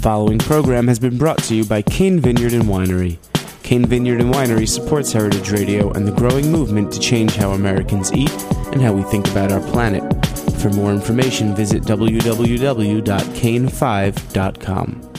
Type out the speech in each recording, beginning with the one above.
following program has been brought to you by Cain Vineyard and Winery. Cain Vineyard and Winery supports Heritage Radio and the growing movement to change how Americans eat and how we think about our planet. For more information, visit www.cain5.com.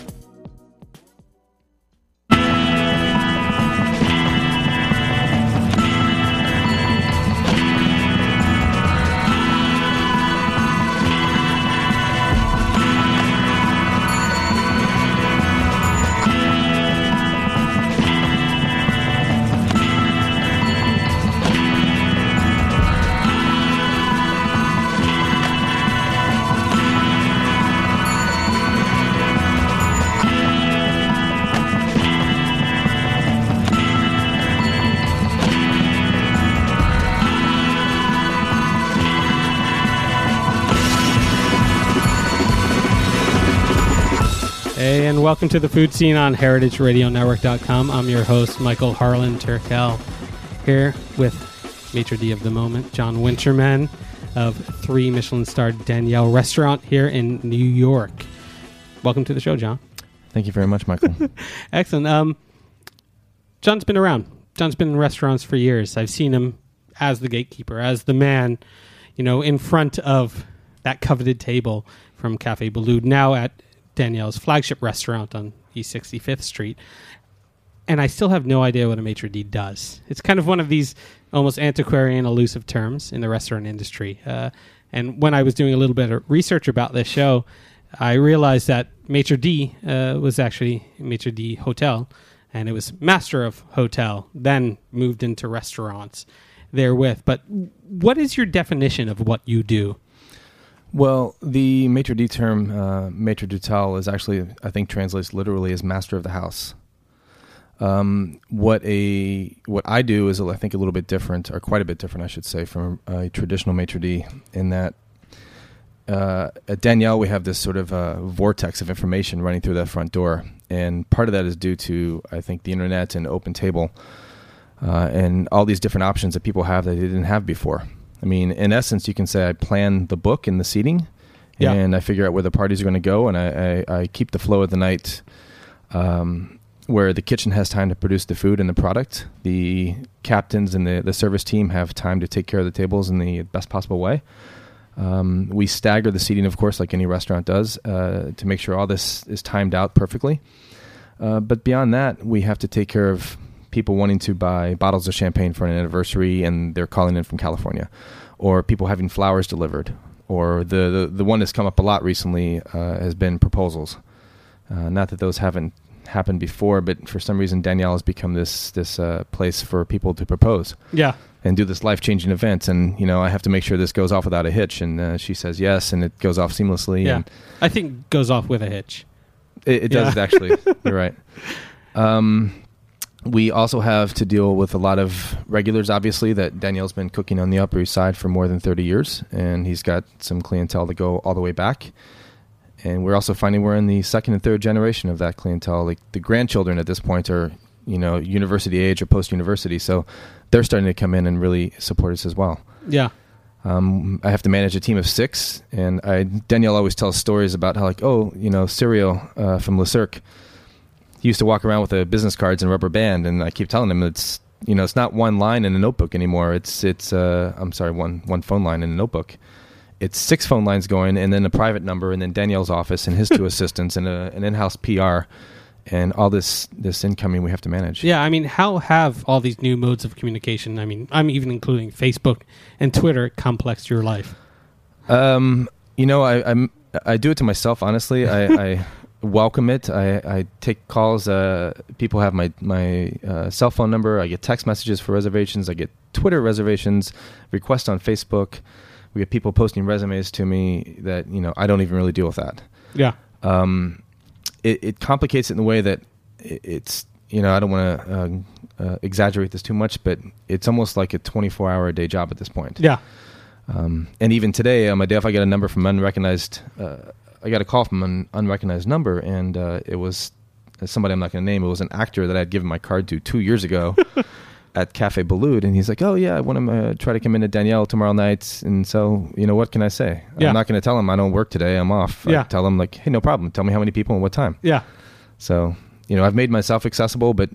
Hey, and welcome to the Food Seen on heritageradionetwork.com. I'm your host, Michael Harlan Turkel, here with maitre d' of the moment, John Winterman of three Michelin starred Daniel Restaurant here in New York. Welcome to the show, John. Thank you very much, Michael. Excellent. Um, John's been around. John's been in restaurants for years. I've seen him as the gatekeeper, as the man, you know, in front of that coveted table from Cafe Boulud, now at Daniel's flagship restaurant on East 65th Street. And I still have no idea what a maitre d' does. It's kind of one of these almost antiquarian, elusive terms in the restaurant industry. Uh, and when I was doing a little bit of research about this show, I realized that maitre d' uh, was actually maitre d' hotel, and it was master of hotel, then moved into restaurants therewith. But what is your definition of what you do? Well, the maitre d' term, uh, maitre d'hotel, is actually, I think, translates literally as master of the house. Um, what a what I do is, I think, a little bit different, or quite a bit different, I should say, from a traditional maitre d', in that uh, at Daniel we have this sort of uh, vortex of information running through that front door, and part of that is due to, I think, the internet and open table, uh, and all these different options that people have that they didn't have before. I mean, in essence, you can say I plan the book and the seating, Yeah. and I figure out where the parties are going to go, and I, I, I keep the flow of the night um, where the kitchen has time to produce the food and the product. The captains and the, the service team have time to take care of the tables in the best possible way. Um, we stagger the seating, of course, like any restaurant does, uh, to make sure all this is timed out perfectly. Uh, but beyond that, we have to take care of people wanting to buy bottles of champagne for an anniversary and they're calling in from California, or people having flowers delivered, or the the, the one that's come up a lot recently uh, has been proposals. Uh, not that those haven't happened before, but for some reason Daniel has become this this uh, place for people to propose Yeah. and do this life changing event. And you know, I have to make sure this goes off without a hitch. And uh, she says yes, and it goes off seamlessly. Yeah. And I think goes off with a hitch. it, it does Yeah. actually. You're right. Um, we also have to deal with a lot of regulars, obviously, that Daniel's been cooking on the Upper East Side for more than 30 years, and he's got some clientele to go all the way back. And we're also finding we're in the second and third generation of that clientele. Like the grandchildren at this point are you know university age or post university. So they're starting to come in and really support us as well. Yeah. Um, I have to manage a team of six, and I, Daniel always tells stories about how, like, oh, you know, Sirio uh, from Le Cirque, he used to walk around with a business cards and rubber band, and I keep telling him it's, you know, it's not one line in a notebook anymore. It's, it's, uh, I'm sorry, one one phone line in a notebook. It's six phone lines going, and then a private number, and then Daniel's office and his two assistants, and a, an in-house PR, and all this this incoming we have to manage. Yeah, I mean, how have all these new modes of communication, I mean, I'm even including Facebook and Twitter, complexed your life? Um, you know, I I'm, I do it to myself. Honestly, I, I welcome it. I, I take calls. Uh, people have my my uh, cell phone number. I get text messages for reservations. I get Twitter reservations, requests on Facebook. We get people posting resumes to me that you know I don't even really deal with that. Yeah. Um, it, it complicates it in the way that it, it's you know I don't want to uh, uh, exaggerate this too much, but it's almost like a 24 hour a day job at this point. Yeah. Um, and even today, on my day off, I get a number from unrecognized. Uh, I got a call from an unrecognized number, and uh, it was somebody I'm not going to name. It was an actor that I had given my card to two years ago at Cafe Boulud, and he's like, "Oh yeah, I want to uh, try to come in to Daniel tomorrow night." And so, you know, what can I say? Yeah. I'm not going to tell him I don't work today. I'm off. I Yeah. tell him like, "Hey, no problem. Tell me how many people and what time." Yeah. So, you know, I've made myself accessible, but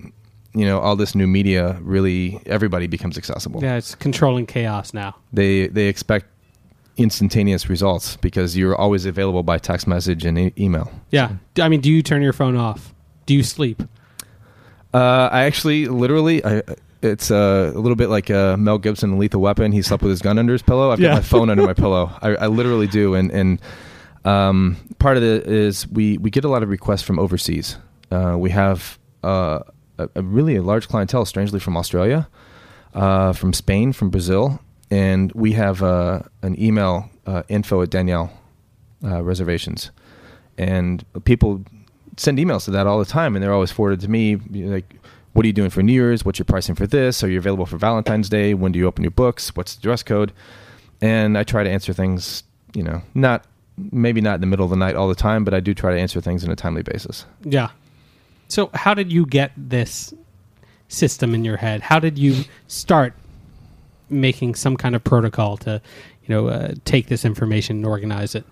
you know, all this new media really everybody becomes accessible. Yeah, it's controlling chaos now. They they expect instantaneous results because you're always available by text message and e- email. Yeah. I mean, do you turn your phone off? Do you sleep? Uh, I actually, literally, I, it's uh, a little bit like uh, Mel Gibson in Lethal Weapon. He slept with his gun under his pillow. I've Yeah. got my phone under my pillow. I, I literally do, and and um, part of it is we we get a lot of requests from overseas. Uh, we have uh, a, a really a large clientele, strangely from Australia, uh, from Spain, from Brazil, and we have uh, an email uh, info at Daniel uh, reservations, and people send emails to that all the time, and they're always forwarded to me. Like, what are you doing for New Year's? What's your pricing for this? Are you available for Valentine's Day? When do you open your books? What's the dress code? And I try to answer things, you know, not maybe not in the middle of the night all the time, but I do try to answer things in a timely basis. Yeah. So, how did you get this system in your head? How did you start making some kind of protocol to, you know, uh, take this information and organize it?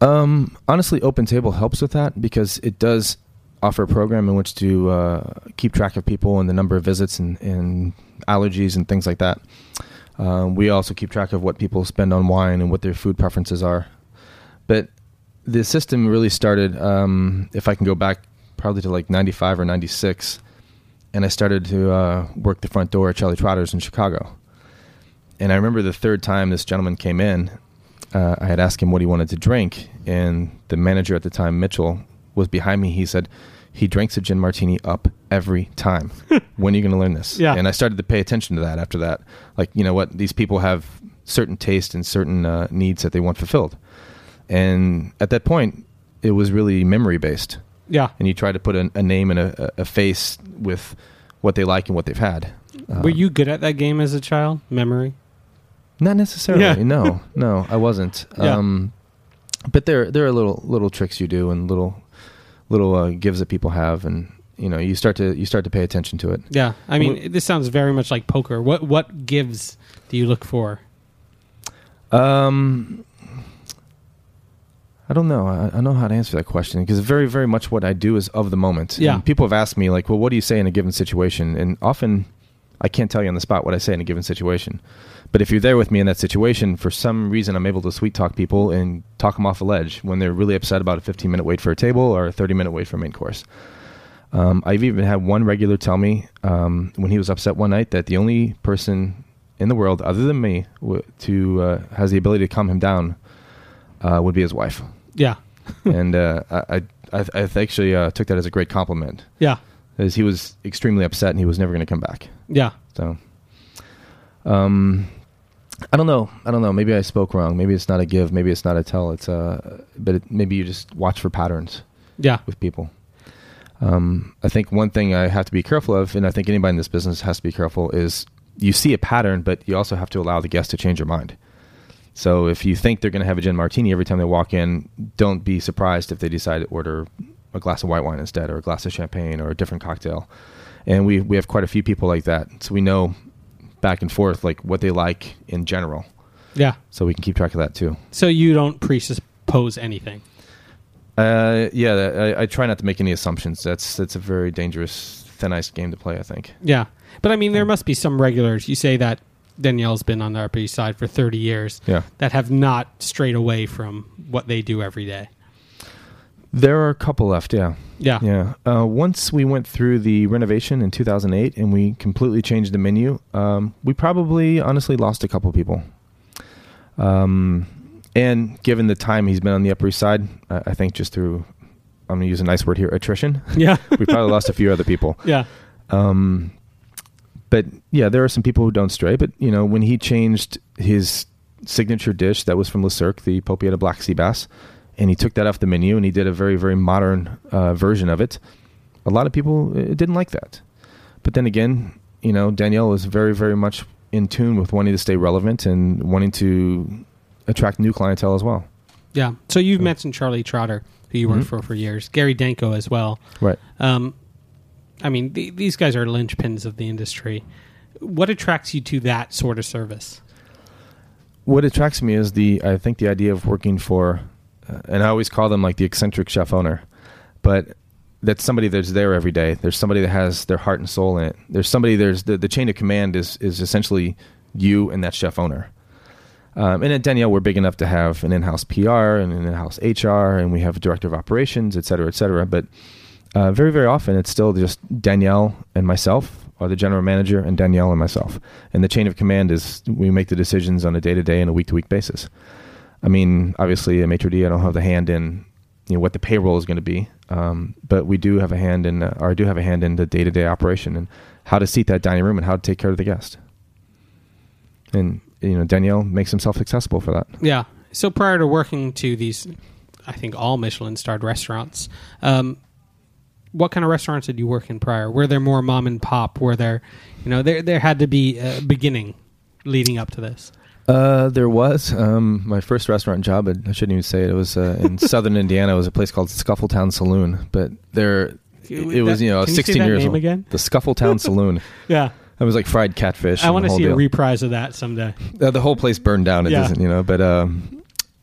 Um, honestly, Open Table helps with that because it does offer a program in which to uh, keep track of people and the number of visits and, and allergies and things like that. Um, we also keep track of what people spend on wine and what their food preferences are. But the system really started, um, if I can go back probably to like 95 or 96, and I started to uh, work the front door at Charlie Trotter's in Chicago. And I remember the third time this gentleman came in, uh, I had asked him what he wanted to drink, and the manager at the time, Mitchell, was behind me. He said, he drinks a gin martini up every time. when are you going to learn this? Yeah. And I started to pay attention to that after that. Like, you know what? These people have certain taste and certain uh, needs that they want fulfilled. And at that point, it was really memory based. Yeah. And you try to put a, a name and a, a face with what they like and what they've had. Were you good at that game as a child? Memory? Not necessarily. Yeah. no, no, I wasn't. Yeah. Um, but there, there are little little tricks you do and little little uh, gives that people have, and you know, you start to you start to pay attention to it. Yeah. I mean, this sounds very much like poker. What what gives do you look for? Um, I don't know. I, I know how to answer that question because very, very much what I do is of the moment. Yeah. And people have asked me like, well, what do you say in a given situation? And often, I can't tell you on the spot what I say in a given situation. But if you're there with me in that situation, for some reason, I'm able to sweet talk people and talk them off a ledge when they're really upset about a 15 minute wait for a table or a 30 minute wait for a main course. Um, I've even had one regular tell me um, when he was upset one night that the only person in the world other than me w- to uh, has the ability to calm him down uh, would be his wife. Yeah. and uh, I, I, I actually uh, took that as a great compliment, Yeah. as he was extremely upset and he was never going to come back. Yeah. So, um, I don't know. I don't know. Maybe I spoke wrong. Maybe it's not a give. Maybe it's not a tell. It's uh, but it, maybe you just watch for patterns Yeah. with people. Um, I think one thing I have to be careful of, and I think anybody in this business has to be careful, is you see a pattern, but you also have to allow the guest to change their mind. So if you think they're going to have a gin martini every time they walk in, don't be surprised if they decide to order a glass of white wine instead, or a glass of champagne, or a different cocktail. And we we have quite a few people like that, so we know back and forth like what they like in general, Yeah. so we can keep track of that too. So you don't presuppose anything. Uh, yeah, I, I try not to make any assumptions. That's that's a very dangerous thin ice game to play. I think. Yeah. But I mean, there must be some regulars. You say that Daniel's been on the Upper East Side for 30 years Yeah. that have not strayed away from what they do every day. There are a couple left. Yeah. Yeah. Yeah. Uh, once we went through the renovation in 2008 and we completely changed the menu, um, we probably honestly lost a couple people. Um, and given the time he's been on the Upper East Side, I, I think just through, I'm going to use a nice word here, attrition, Yeah. we probably lost a few other people. yeah. Um, but yeah, there are some people who don't stray. But you know, when he changed his signature dish that was from Le Cirque, the Paupiette Black Sea Bass, and he took that off the menu and he did a very very modern uh, version of it, a lot of people uh, didn't like that. But then again, you know, Daniel was very very much in tune with wanting to stay relevant and wanting to attract new clientele as well. Yeah. So you've So- mentioned Charlie Trotter, who you worked Mhm. for for years, Gary Danko as well. Right. Um, I mean, th- these guys are linchpins of the industry. What attracts you to that sort of service? what attracts me is the I think the idea of working for, uh, and I always call them like the eccentric chef owner, but that's somebody that's there every day. There's somebody that has their heart and soul in it. There's somebody. There's the, the chain of command is is essentially you and that chef owner. Um, and at Daniel, we're big enough to have an in-house PR and an in-house HR, and we have a director of operations, et cetera, et cetera. But uh, very, very often, it's still just Daniel and myself, or the general manager, and Daniel and myself. And the chain of command is we make the decisions on a day-to-day and a week-to-week basis. I mean, obviously, a maitre d', I don't have the hand in you know what the payroll is going to be, um, but we do have a hand in, uh, or I do have a hand in the day-to-day operation and how to seat that dining room and how to take care of the guest. And you know, Daniel makes himself accessible for that. Yeah. So prior to working to these, I think all Michelin starred restaurants, um, what kind of restaurants did you work in prior? Were there more mom and pop? Were there, you know, there there had to be a beginning leading up to this. Uh, there was um, my first restaurant job. I I shouldn't even say it. It was uh, in southern Indiana. It was a place called Scuffletown Saloon. But there, it, it was you know Can you 16 that years name old. again? The Scuffletown Saloon. Yeah. It was like fried catfish. I want to see a deal. reprise of that someday. Uh, the whole place burned down. It Yeah. doesn't, you know. But um,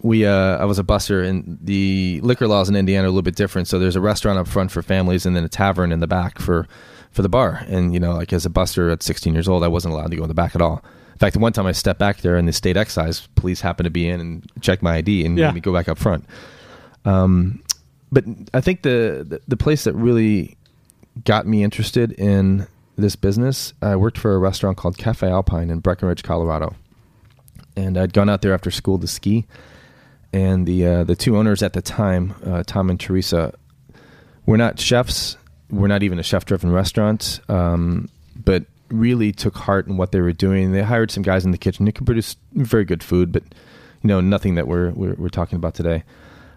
we, uh, I was a busser, and the liquor laws in Indiana are a little bit different. So there's a restaurant up front for families, and then a tavern in the back for for the bar. And you know, like as a busser at 16 years old, I wasn't allowed to go in the back at all. In fact, the one time I stepped back there, and the state excise police happened to be in and checked my ID and Yeah. made me go back up front. Um, but I think the, the the place that really got me interested in this business, I worked for a restaurant called Cafe Alpine in Breckenridge, Colorado, and I'd gone out there after school to ski. And the uh, the two owners at the time, uh, Tom and Teresa, were not chefs. We're not even a chef-driven restaurant, um, but really took heart in what they were doing. They hired some guys in the kitchen who could produce very good food, but you know nothing that we're we're, we're talking about today.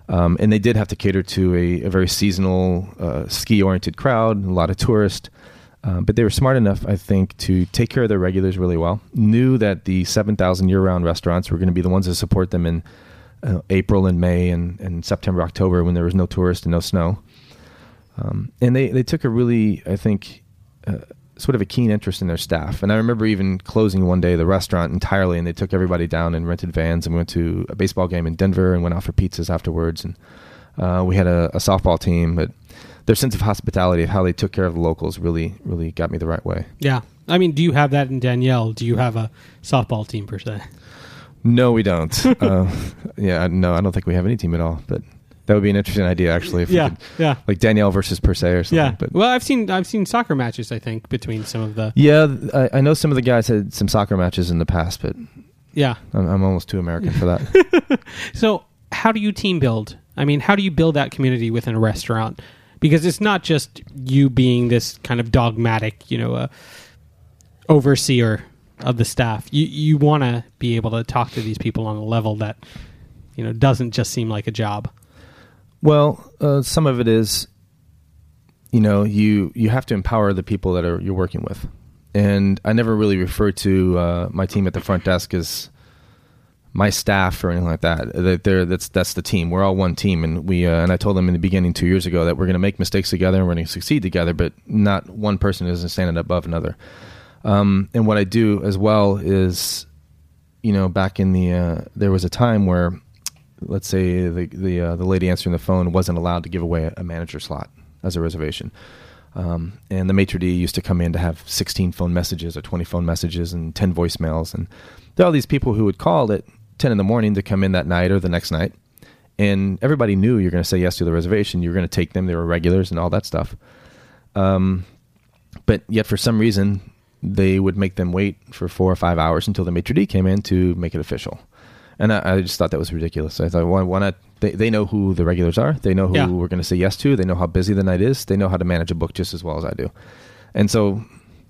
Um, and they did have to cater to a, a very seasonal, uh, ski-oriented crowd, a lot of tourists. Um, but they were smart enough, I think, to take care of their regulars really well. Knew that the 7,000 year-round restaurants were going to be the ones to support them in uh, April and May and, and September, October when there was no tourists and no snow. Um, and they, they took a really, I think, uh, sort of a keen interest in their staff. And I remember even closing one day the restaurant entirely, and they took everybody down and rented vans and we went to a baseball game in Denver and went out for pizzas afterwards. And uh, we had a, a softball team, but their sense of hospitality, of how they took care of the locals, really, really got me the right way. Yeah. I mean, do you have that in Daniel? Do you have a softball team per se? No, we don't. uh, yeah, no, I don't think we have any team at all. But that would be an interesting idea, actually. If Yeah. could- Yeah. like Daniel versus Per se or something. Yeah. But Well, I've seen I've seen soccer matches. I think between some of the yeah, I, I know some of the guys had some soccer matches in the past, but yeah. I'm, I'm almost too American for that. So, how do you team build? I mean, how do you build that community within a restaurant? Because it's not just you being this kind of dogmatic, you know, uh, overseer of the staff. You you want to be able to talk to these people on a level that you know doesn't just seem like a job. Well, uh, some of it is, you know, you you have to empower the people that are you're working with, and I never really refer to uh, my team at the front desk as my staff or anything like that. They're that's that's the team. We're all one team, and we uh, and I told them in the beginning two years ago that we're going to make mistakes together and we're going to succeed together, but not one person isn't standing above another. Um, and what I do as well is, you know, back in the uh, there was a time where, let's say the the uh, the lady answering the phone wasn't allowed to give away a manager slot as a reservation. Um, and the maitre d' used to come in to have 16 phone messages or 20 phone messages and 10 voicemails. And there are all these people who would call at 10 in the morning to come in that night or the next night. And everybody knew you're going to say yes to the reservation. You were going to take them. They were regulars and all that stuff. Um, but yet, for some reason, they would make them wait for four or five hours until the maitre d' came in to make it official. And I, I just thought that was ridiculous. I thought, why, why not? They, they know who the regulars are. They know who Yeah. we're going to say yes to. They know how busy the night is. They know how to manage a book just as well as I do. And so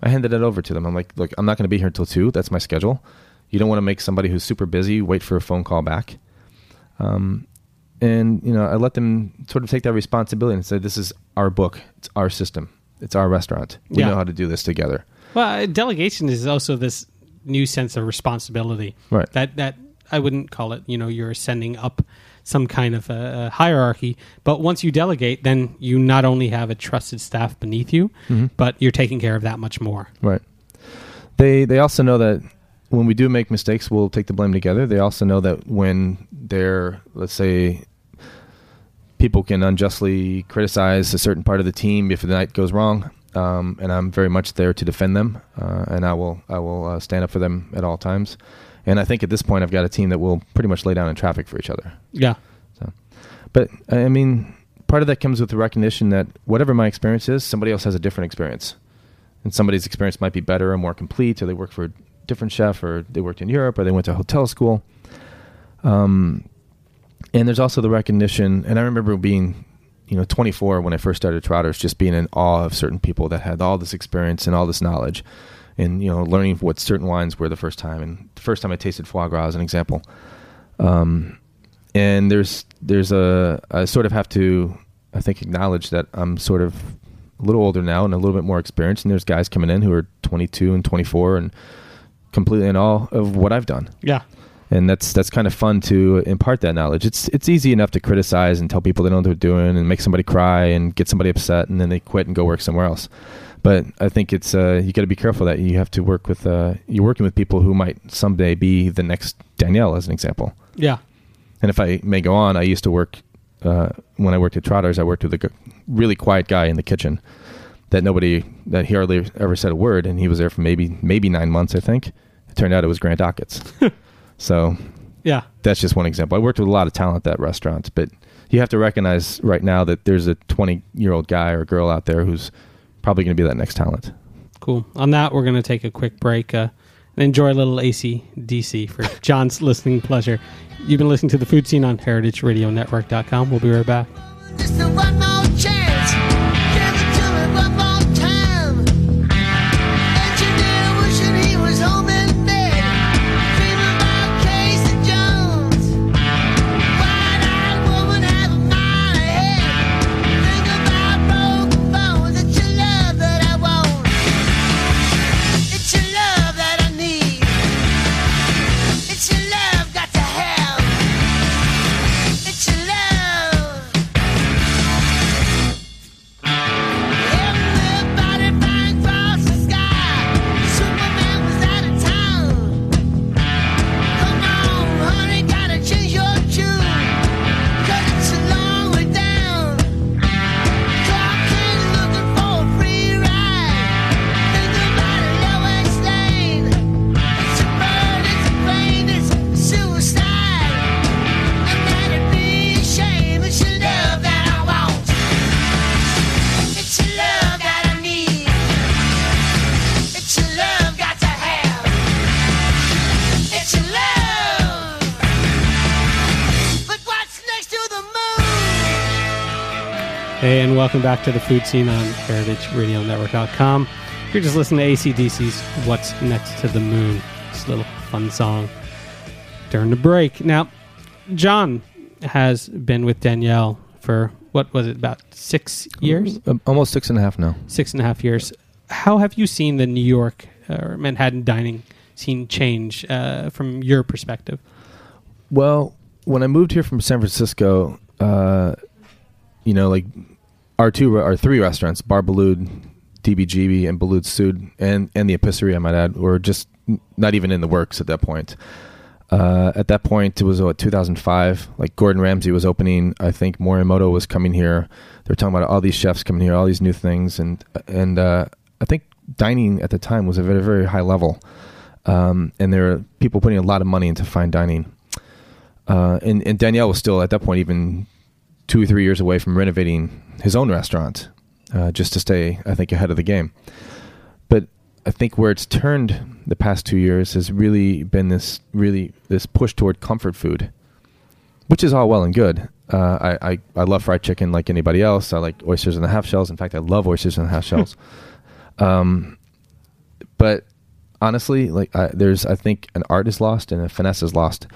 I handed it over to them. I'm like, look, I'm not going to be here until two. That's my schedule. You don't want to make somebody who's super busy wait for a phone call back. Um, and you know, I let them sort of take that responsibility and say, this is our book. It's our system. It's our restaurant. We Yeah. know how to do this together. Well, delegation is also this new sense of responsibility. Right. That that I wouldn't call it. You know, you're sending up some kind of a, a hierarchy, but once you delegate, then you not only have a trusted staff beneath you, mm-hmm. but you're taking care of that much more. Right. They they also know that when we do make mistakes, we'll take the blame together. They also know that when they're let's say people can unjustly criticize a certain part of the team if the night goes wrong, um, and I'm very much there to defend them, uh, and I will I will uh, stand up for them at all times. And I think at this point, I've got a team that will pretty much lay down in traffic for each other. Yeah. So, But I mean, part of that comes with the recognition that whatever my experience is, somebody else has a different experience, and somebody's experience might be better or more complete, or they work for a different chef, or they worked in Europe, or they went to hotel school. Um, and there's also the recognition, and I remember being, you know, 24 when I first started Trotters, just being in awe of certain people that had all this experience and all this knowledge, and you know, learning what certain wines were the first time. And the first time I tasted foie gras, as an example. Um, and there's there's a I sort of have to I think acknowledge that I'm sort of a little older now and a little bit more experienced and there's guys coming in who are 22 and 24 and completely in awe of what I've done Yeah. And that's that's kind of fun to impart that knowledge it's it's easy enough to criticize and tell people they know what they're doing and make somebody cry and get somebody upset and then they quit and go work somewhere else but I think it's uh, you got to be careful that you have to work with uh, you're working with people who might someday be the next Daniel as an example Yeah. and if I may go on, I used to work uh, when I worked at Trotters. I worked with a really quiet guy in the kitchen that nobody that he hardly ever said a word, and he was there for maybe maybe nine months. I think it turned out it was Grant Achatz. so Yeah. that's just one example. I worked with a lot of talent at that restaurant, but you have to recognize right now that there's a 20 year old guy or girl out there who's probably going to be that next talent. Cool. On that, we're going to take a quick break uh, and enjoy a little AC/DC for John's listening pleasure. You've been listening to the Food Seen on HeritageRadioNetwork.com. We'll be right back. Hey, and welcome back to the Food Seen on HeritageRadioNetwork.com. You're just listening to ACDC's What's Next to the Moon. This little fun song during the break. Now, John has been with Daniel for, what was it, about six years? Um, Almost six and a half now. Six and a half years. How have you seen the New York uh, or Manhattan dining scene change uh, from your perspective? Well, when I moved here from San Francisco, uh, you know, like our two, our three restaurants, Bar Boulud, DBGB, and Boulud Sud, and and the Epicerie, I might add, were just not even in the works at that point. Uh, at that point, it was what 2005. Like Gordon Ramsay was opening. I think Morimoto was coming here. They were talking about all these chefs coming here, all these new things, and and uh, I think dining at the time was at a very high level, um, and there were people putting a lot of money into fine dining. Uh, and, and Daniel was still at that point even two or three years away from renovating his own restaurant, uh, just to stay, I think, ahead of the game. But I think where it's turned the past two years has really been this really this push toward comfort food, which is all well and good. Uh, I, I I love fried chicken like anybody else. I like oysters in the half shells. In fact, I love oysters in the half shells. um, but honestly, like I, there's I think an art is lost and a finesse is lost.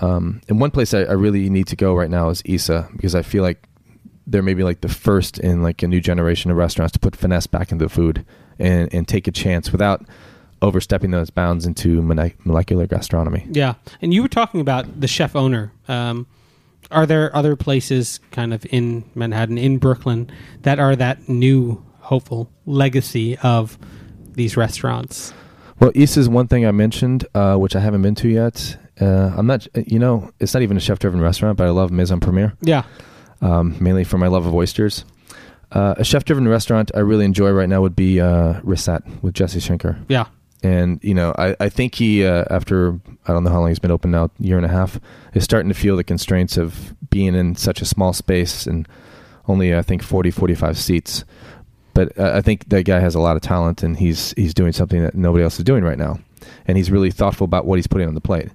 Um, and one place I, I really need to go right now is Isa because I feel like they're maybe like the first in like a new generation of restaurants to put finesse back into the food and and take a chance without overstepping those bounds into molecular gastronomy. Yeah, and you were talking about the chef owner. Um, are there other places, kind of in Manhattan, in Brooklyn, that are that new hopeful legacy of these restaurants? Well, Isa is one thing I mentioned, uh, which I haven't been to yet. Uh, I'm not, you know, it's not even a chef-driven restaurant, but I love Maison Premiere, Yeah, um, mainly for my love of oysters. Uh, a chef-driven restaurant I really enjoy right now would be uh, Recette with Jesse Schenker. yeah, and you know I, I think he uh, after I don't know how long he's been open now year and a half is starting to feel the constraints of being in such a small space and only I think 40 45 seats. But uh, I think that guy has a lot of talent and he's he's doing something that nobody else is doing right now and he's really thoughtful about what he's putting on the plate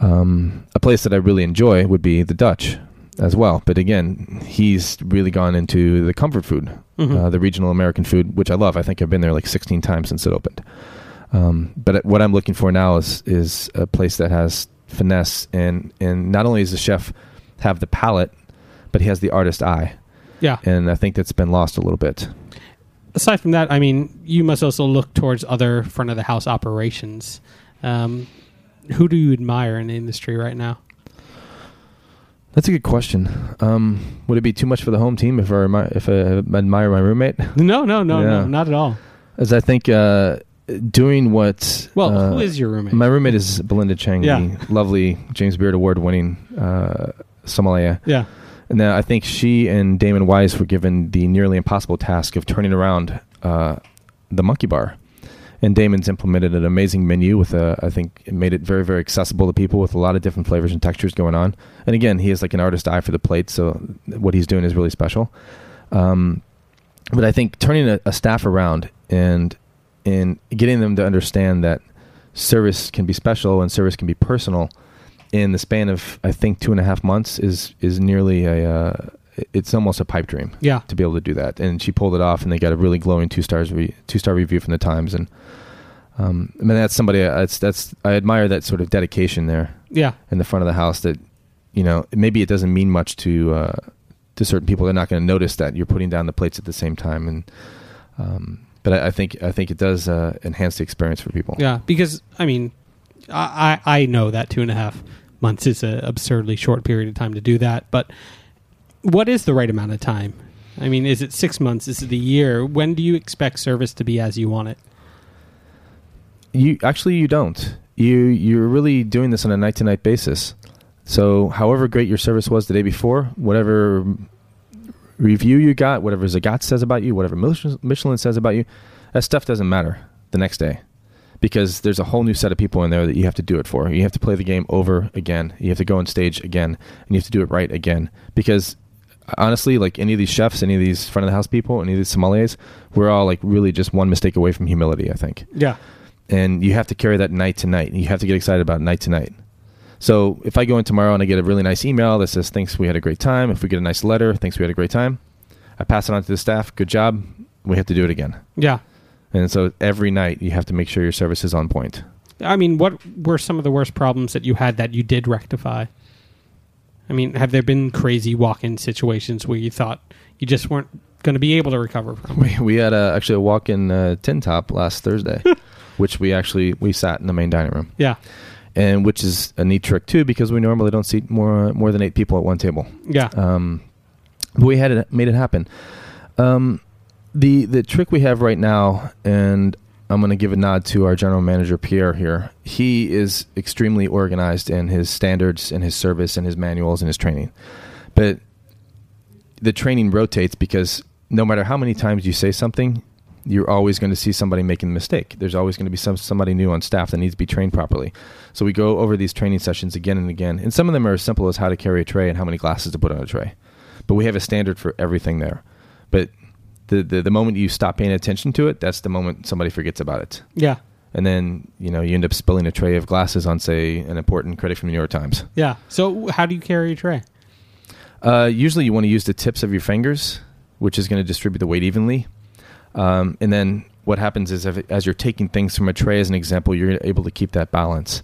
um, a place that I really enjoy would be the Dutch as well but again he's really gone into the comfort food Mhm. uh, the regional American food which I love I think I've been there like 16 times since it opened um, but what I'm looking for now is is a place that has finesse and and not only does the chef have the palate, but he has the artist eye, yeah. and I think that's been lost a little bit. Aside from that, I mean, you must also look towards other front of the house operations. Um, who do you admire in the industry right now? That's a good question. Um, would it be too much for the home team if I admire, if I admire my roommate? No, no, no, Yeah. no, not at all. As I think uh, doing what Well, uh, who is your roommate? my roommate is Belinda Chang, Yeah. lovely James Beard Award winning uh, sommelier. yeah, Then I think she and Damon Wise were given the nearly impossible task of turning around uh, the Monkey Bar. And Damon's implemented an amazing menu with a, I think, it made it very, very accessible to people with a lot of different flavors and textures going on. And again, he has like an artist eye for the plate, so what he's doing is really special. Um, but I think turning a, a staff around and and getting them to understand that service can be special and service can be personal in the span of I think two and a half months is is nearly a uh, it's almost a pipe dream yeah, to be able to do that. And she pulled it off, and they got a really glowing two stars re- two star review from the Times. And um, I mean that's somebody that's that's I admire that sort of dedication there yeah, in the front of the house. That you know maybe it doesn't mean much to uh, to certain people. They're not going to notice that you're putting down the plates at the same time. And um, but I, I think I think it does uh, enhance the experience for people. yeah. Because I mean, I I know that two and a half months is an absurdly short period of time to do that, but what is the right amount of time? I mean, is it six months? Is it a year? When do you expect service to be as you want it? You actually you don't. You you're really doing this on a night to night basis. So however great your service was the day before, whatever review you got, whatever Zagat says about you, whatever Michelin says about you, that stuff doesn't matter the next day. Because there's a whole new set of people in there that you have to do it for. You have to play the game over again. You have to go on stage again, and you have to do it right again. Because honestly, like any of these chefs, any of these front of the house people, any of these sommeliers, we're all like really just one mistake away from humility. I think Yeah, and you have to carry that night to night. You have to get excited about night to night. So if I go in tomorrow and I get a really nice email that says thanks we had a great time, if we get a nice letter thanks we had a great time, I pass it on to the staff. Good job. We have to do it again. yeah. And so every night you have to make sure your service is on point. I mean, what were some of the worst problems that you had that you did rectify? I mean, have there been crazy walk-in situations where you thought you just weren't going to be able to recover from? We, we had a, actually a walk-in uh, tin top last Thursday, which we actually we sat in the main dining room. Yeah, and which is a neat trick too because we normally don't seat more more than eight people at one table. Yeah. Um, but we had it made it happen. Um, the the trick we have right now, and I'm going to give a nod to our general manager Pierre here. He is extremely organized in his standards, and his service, and his manuals, and his training. But the training rotates because no matter how many times you say something, you're always going to see somebody making a mistake. There's always going to be some somebody new on staff that needs to be trained properly. So we go over these training sessions again and again, and some of them are as simple as how to carry a tray and how many glasses to put on a tray. But we have a standard for everything there. But the, the the moment you stop paying attention to it, that's the moment somebody forgets about it. yeah. And then, you know, you end up spilling a tray of glasses on say an important critic from the New York Times. Yeah. So how do you carry a tray? Uh, usually, you want to use the tips of your fingers, which is going to distribute the weight evenly. Um, and then what happens is, if, as you're taking things from a tray, as an example, you're able to keep that balance.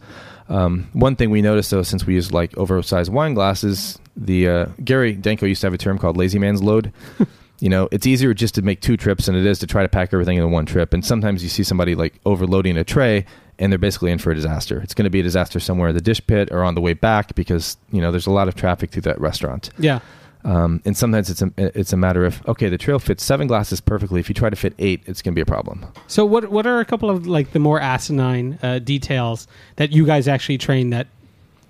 Um, one thing we noticed, though, since we use like oversized wine glasses, the uh, Gary Danko used to have a term called "lazy man's load." you know, it's easier just to make two trips than it is to try to pack everything in one trip. And sometimes you see somebody like overloading a tray, and they're basically in for a disaster. It's going to be a disaster somewhere in the dish pit or on the way back because you know there's a lot of traffic through that restaurant. Yeah. Um, and sometimes it's a it's a matter of okay, the trail fits seven glasses perfectly. If you try to fit eight, it's going to be a problem. So what what are a couple of like the more asinine uh, details that you guys actually train that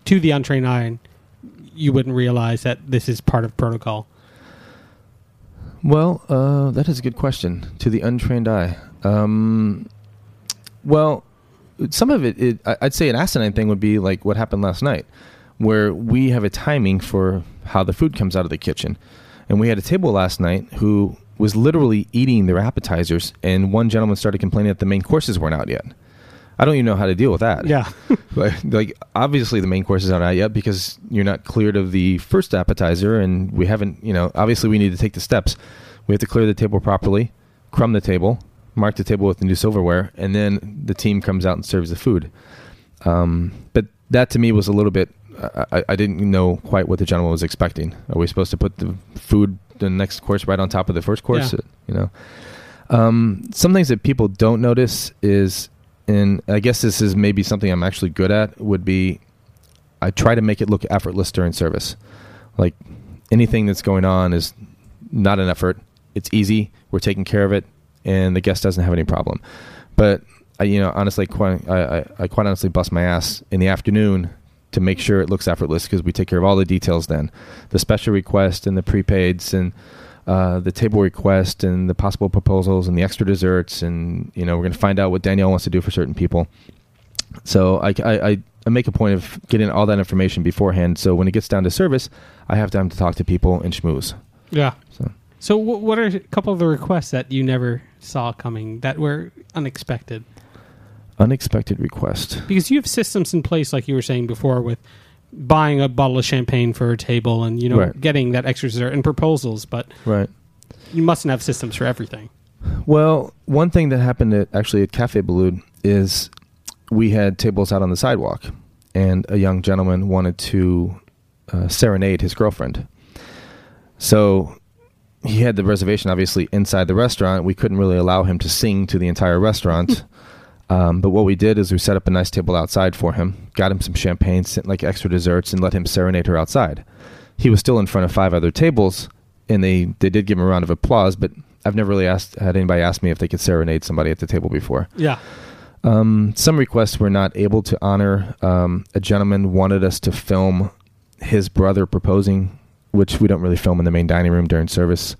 to the untrained eye you wouldn't realize that this is part of protocol? Well, uh, that is a good question to the untrained eye. Um, well, some of it, it, I'd say an asinine thing would be like what happened last night, where we have a timing for how the food comes out of the kitchen. And we had a table last night who was literally eating their appetizers, and one gentleman started complaining that the main courses weren't out yet. I don't even know how to deal with that. Yeah. like, like obviously the main course is not out yet because you're not cleared of the first appetizer and we haven't you know obviously we need to take the steps we have to clear the table properly crumb the table mark the table with the new silverware and then the team comes out and serves the food um, but that to me was a little bit I, I- I didn't know quite what the gentleman was expecting are we supposed to put the food the next course right on top of the first course Yeah. you know um, some things that people don't notice is, and I guess this is maybe something I'm actually good at, would be I try to make it look effortless during service. Like anything that's going on is not an effort. It's easy. We're taking care of it, and the guest doesn't have any problem. But I, you know, honestly, quite, I, I, I quite honestly bust my ass in the afternoon to make sure it looks effortless because we take care of all the details then, the special request and the prepaids and uh, the table request and the possible proposals and the extra desserts and you know we're going to find out what Daniel wants to do for certain people. So I, I, I- make a point of getting all that information beforehand. So when it gets down to service, I have time to talk to people and schmooze. Yeah. So So wh- what are a couple of the requests that you never saw coming that were unexpected? unexpected request. Because you have systems in place, like you were saying before, with buying a bottle of champagne for a table and you know Right. getting that extra dessert and proposals, but Right. you mustn't have systems for everything. Well, one thing that happened at actually at Cafe Boulud is we had tables out on the sidewalk, and a young gentleman wanted to uh, serenade his girlfriend. So he had the reservation obviously inside the restaurant. We couldn't really allow him to sing to the entire restaurant. Um, but what we did is we set up a nice table outside for him, got him some champagne, sent like extra desserts, and let him serenade her outside. He was still in front of five other tables, and they they did give him a round of applause. But I've never really asked had anybody ask me if they could serenade somebody at the table before. Yeah. Um, some requests were not able to honor. Um, a gentleman wanted us to film his brother proposing, which we don't really film in the main dining room during service.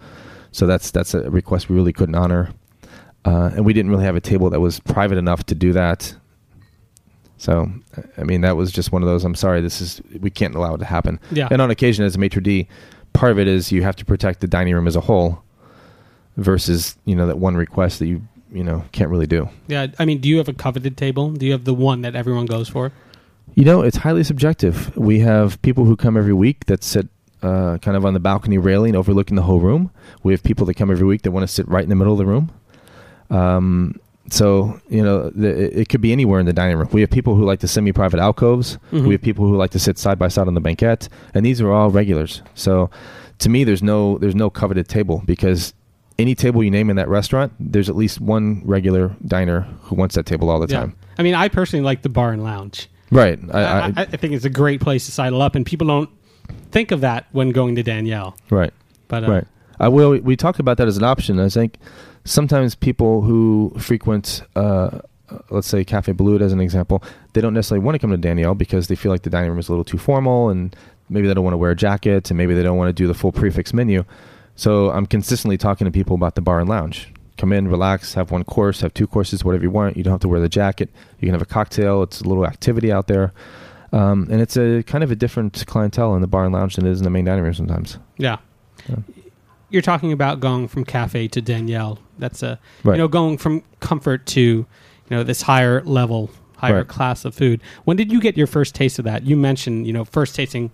So that's that's a request we really couldn't honor, uh, and we didn't really have a table that was private enough to do that. So, I mean, that was just one of those. I'm sorry, this is we can't allow it to happen. Yeah. And on occasion, as a maitre d, part of it is you have to protect the dining room as a whole, versus you know that one request that you you know can't really do. Yeah. I mean, do you have a coveted table? Do you have the one that everyone goes for? You know, it's highly subjective. We have people who come every week that sit uh, kind of on the balcony railing overlooking the whole room. We have people that come every week that want to sit right in the middle of the room. Um, so, you know, the, it could be anywhere in the dining room. We have people who like the semi private alcoves. Mhm. We have people who like to sit side by side on the banquette. And these are all regulars. So, to me, there's no, there's no coveted table because any table you name in that restaurant, there's at least one regular diner who wants that table all the Yeah. time. I mean, I personally like the bar and lounge. Right. I, I, I, I, I think it's a great place to sidle up, and people don't think of that when going to Daniel. right. But uh, Right. I will. We talk about that as an option. I think sometimes people who frequent, uh, let's say Cafe Boulud as an example, they don't necessarily want to come to Daniel because they feel like the dining room is a little too formal, and maybe they don't want to wear a jacket, and maybe they don't want to do the full prix fixe menu. So I'm consistently talking to people about the bar and lounge. Come in, relax, have one course, have two courses, whatever you want. You don't have to wear the jacket. You can have a cocktail. It's a little activity out there. Um, and it's a kind of a different clientele in the bar and lounge than it is in the main dining room sometimes. Yeah. Yeah. You're talking about going from cafe to Daniel. That's a Right. you know going from comfort to you know this higher level, higher Right. class of food. When did you get your first taste of that? You mentioned you know first tasting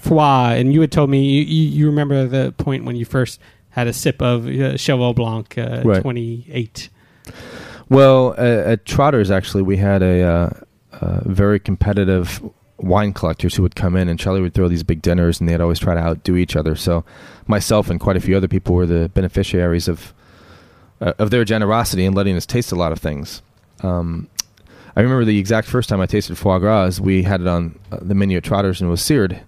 foie, and you had told me you, you, you remember the point when you first had a sip of uh, Cheval Blanc uh, Right. 28. Well, uh, at Trotters, actually, we had a uh, very competitive wine collectors who would come in, and Charlie would throw these big dinners, and they'd always try to outdo each other. So, myself and quite a few other people were the beneficiaries of uh, of their generosity in letting us taste a lot of things. Um, I remember the exact first time I tasted foie gras. We had it on uh, the menu at Trotters, and it was seared,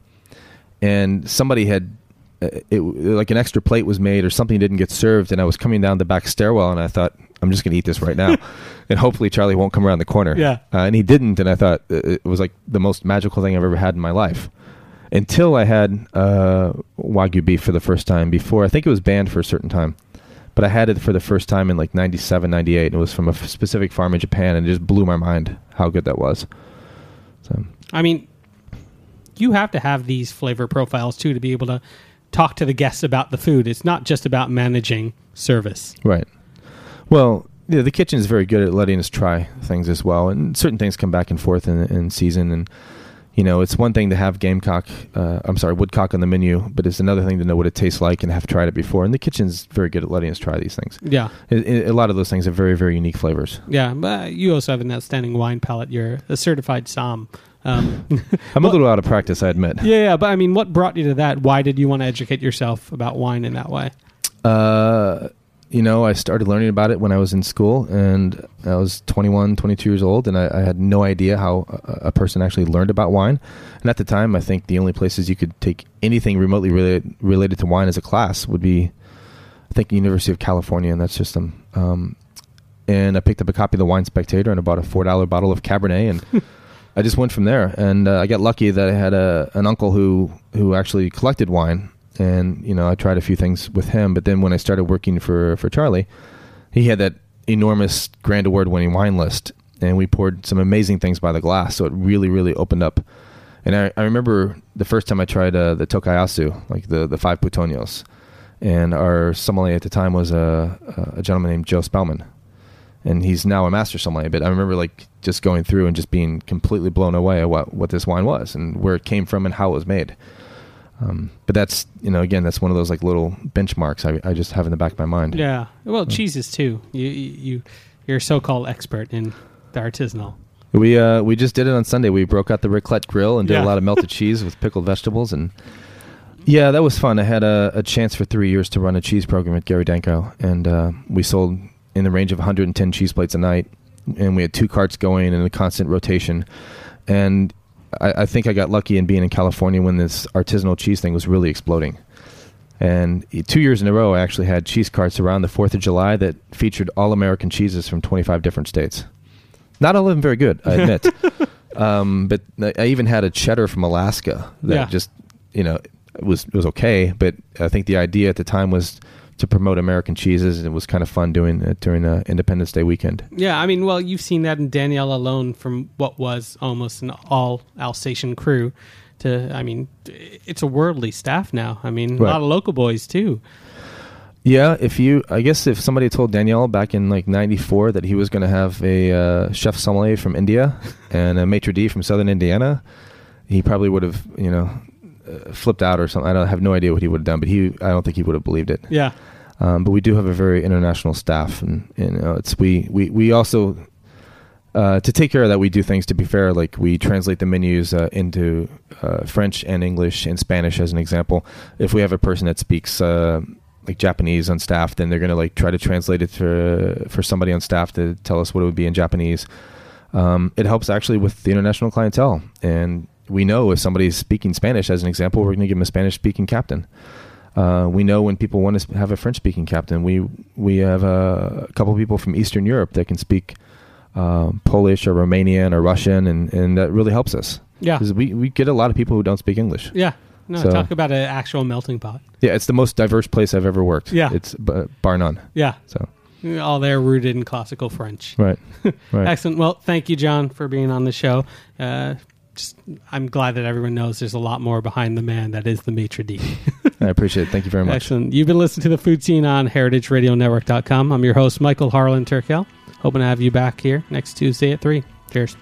and somebody had. Uh, It, like an extra plate was made or something didn't get served and I was coming down the back stairwell and I thought I'm just going to eat this right now and hopefully Charlie won't come around the corner. Yeah. Uh, and he didn't, and I thought uh, it was like the most magical thing I've ever had in my life. Until I had uh, wagyu beef for the first time. Before I think it was banned for a certain time, but I had it for the first time in like 97, 98. And it was from a f- specific farm in Japan, and it just blew my mind how good that was. So I mean, you have to have these flavor profiles too to be able to talk to the guests about the food. It's not just about managing service. right. Well, yeah, the kitchen is very good at letting us try things as well, and certain things come back and forth in, in season and. You know, it's one thing to have gamecock, uh, I'm sorry, woodcock on the menu, but it's another thing to know what it tastes like and have tried it before. And the kitchen's very good at letting us try these things. Yeah, I- I- a lot of those things have very, very unique flavors. yeah. But you also have an outstanding wine palate. You're a certified som. Um, I'm Well- a little out of practice, I admit. yeah, yeah. But I mean, what brought you to that? Why did you want to educate yourself about wine in that way? Uh, you know, I started learning about it when I was in school, and I was 21, 22 years old, and I, I had no idea how a, a person actually learned about wine. And at the time, I think the only places you could take anything remotely related, related to wine as a class would be, I think, University of California, and that's just them. Um, and I picked up a copy of the Wine Spectator and I bought a four dollar bottle of Cabernet, and I just went from there. And uh, I got lucky that I had a an uncle who who actually collected wine, and you know I tried a few things with him. But then when I started working for for Charlie, he had that enormous grand award winning wine list, and we poured some amazing things by the glass. So it really really opened up. And I, I remember the first time I tried uh, the Tokaji Aszú, like the the five puttonyos, and our sommelier at the time was a a gentleman named Joe Spellman and he's now a master sommelier. But I remember like just going through and just being completely blown away at what what this wine was and where it came from and how it was made. Um, but that's you know again that's one of those like little benchmarks I, I just have in the back of my mind. Yeah. Well, cheeses too. You you you- you're a so-called expert in the artisanal. We uh we just did it on Sunday. We broke out the raclette grill and did Yeah. a lot of melted cheese with pickled vegetables and yeah, that was fun. I had a, a chance for three years to run a cheese program at Gary Danko, and uh, we sold in the range of 110 cheese plates a night, and we had two carts going in a constant rotation. And I, I think I got lucky in being in California when this artisanal cheese thing was really exploding. And two years in a row, I actually had cheese carts around the Fourth of July that featured all American cheeses from 25 different states. Not all of them very good, I admit. um, but I even had a cheddar from Alaska that Yeah. just, you know, was was okay. But I think the idea at the time was to promote American cheeses, and it was kind of fun doing it during uh, Independence Day weekend. Yeah, I mean, well, you've seen that in Daniel alone from what was almost an all Alsatian crew to, I mean, it's a worldly staff now. I mean, a lot of local boys too. Yeah, if you, I guess if somebody told Daniel back in like '94 that he was going to have a uh, chef sommelier from India and a maitre d from Southern Indiana, he probably would have, you know, uh, flipped out or something. I don't have no idea what he would have done, but he, I don't think he would have believed it. Yeah. Um, but we do have a very international staff, and, and you know, it's we we we also uh, to take care of that. We do things to be fair, like we translate the menus uh, into uh, French and English and Spanish, as an example. If we have a person that speaks uh, like Japanese on staff, then they're going to like try to translate it for for somebody on staff to tell us what it would be in Japanese. um, it helps actually with the international clientele. And we know if somebody's speaking Spanish, as an example, we're going to give them a Spanish speaking captain. Uh, we know when people want to have a French speaking captain. We we have a, a couple people from Eastern Europe that can speak um, Polish or Romanian or Russian, and, and that really helps us. Yeah. we, we get a lot of people who don't speak English. Yeah. No, So- talk about an actual melting pot. Yeah, it's the most diverse place I've ever worked. Yeah. it's b- bar none. Yeah. So All there rooted in classical French. right, right. Excellent. Well, thank you, John, for being on the show. Uh, just, I'm glad that everyone knows there's a lot more behind the man that is the maitre d'. I appreciate it. Thank you very much. Excellent. You've been listening to the Food Seen on heritageradionetwork.com. I'm your host, Michael Harlan Turkel. Hoping to have you back here next Tuesday at 3. Cheers.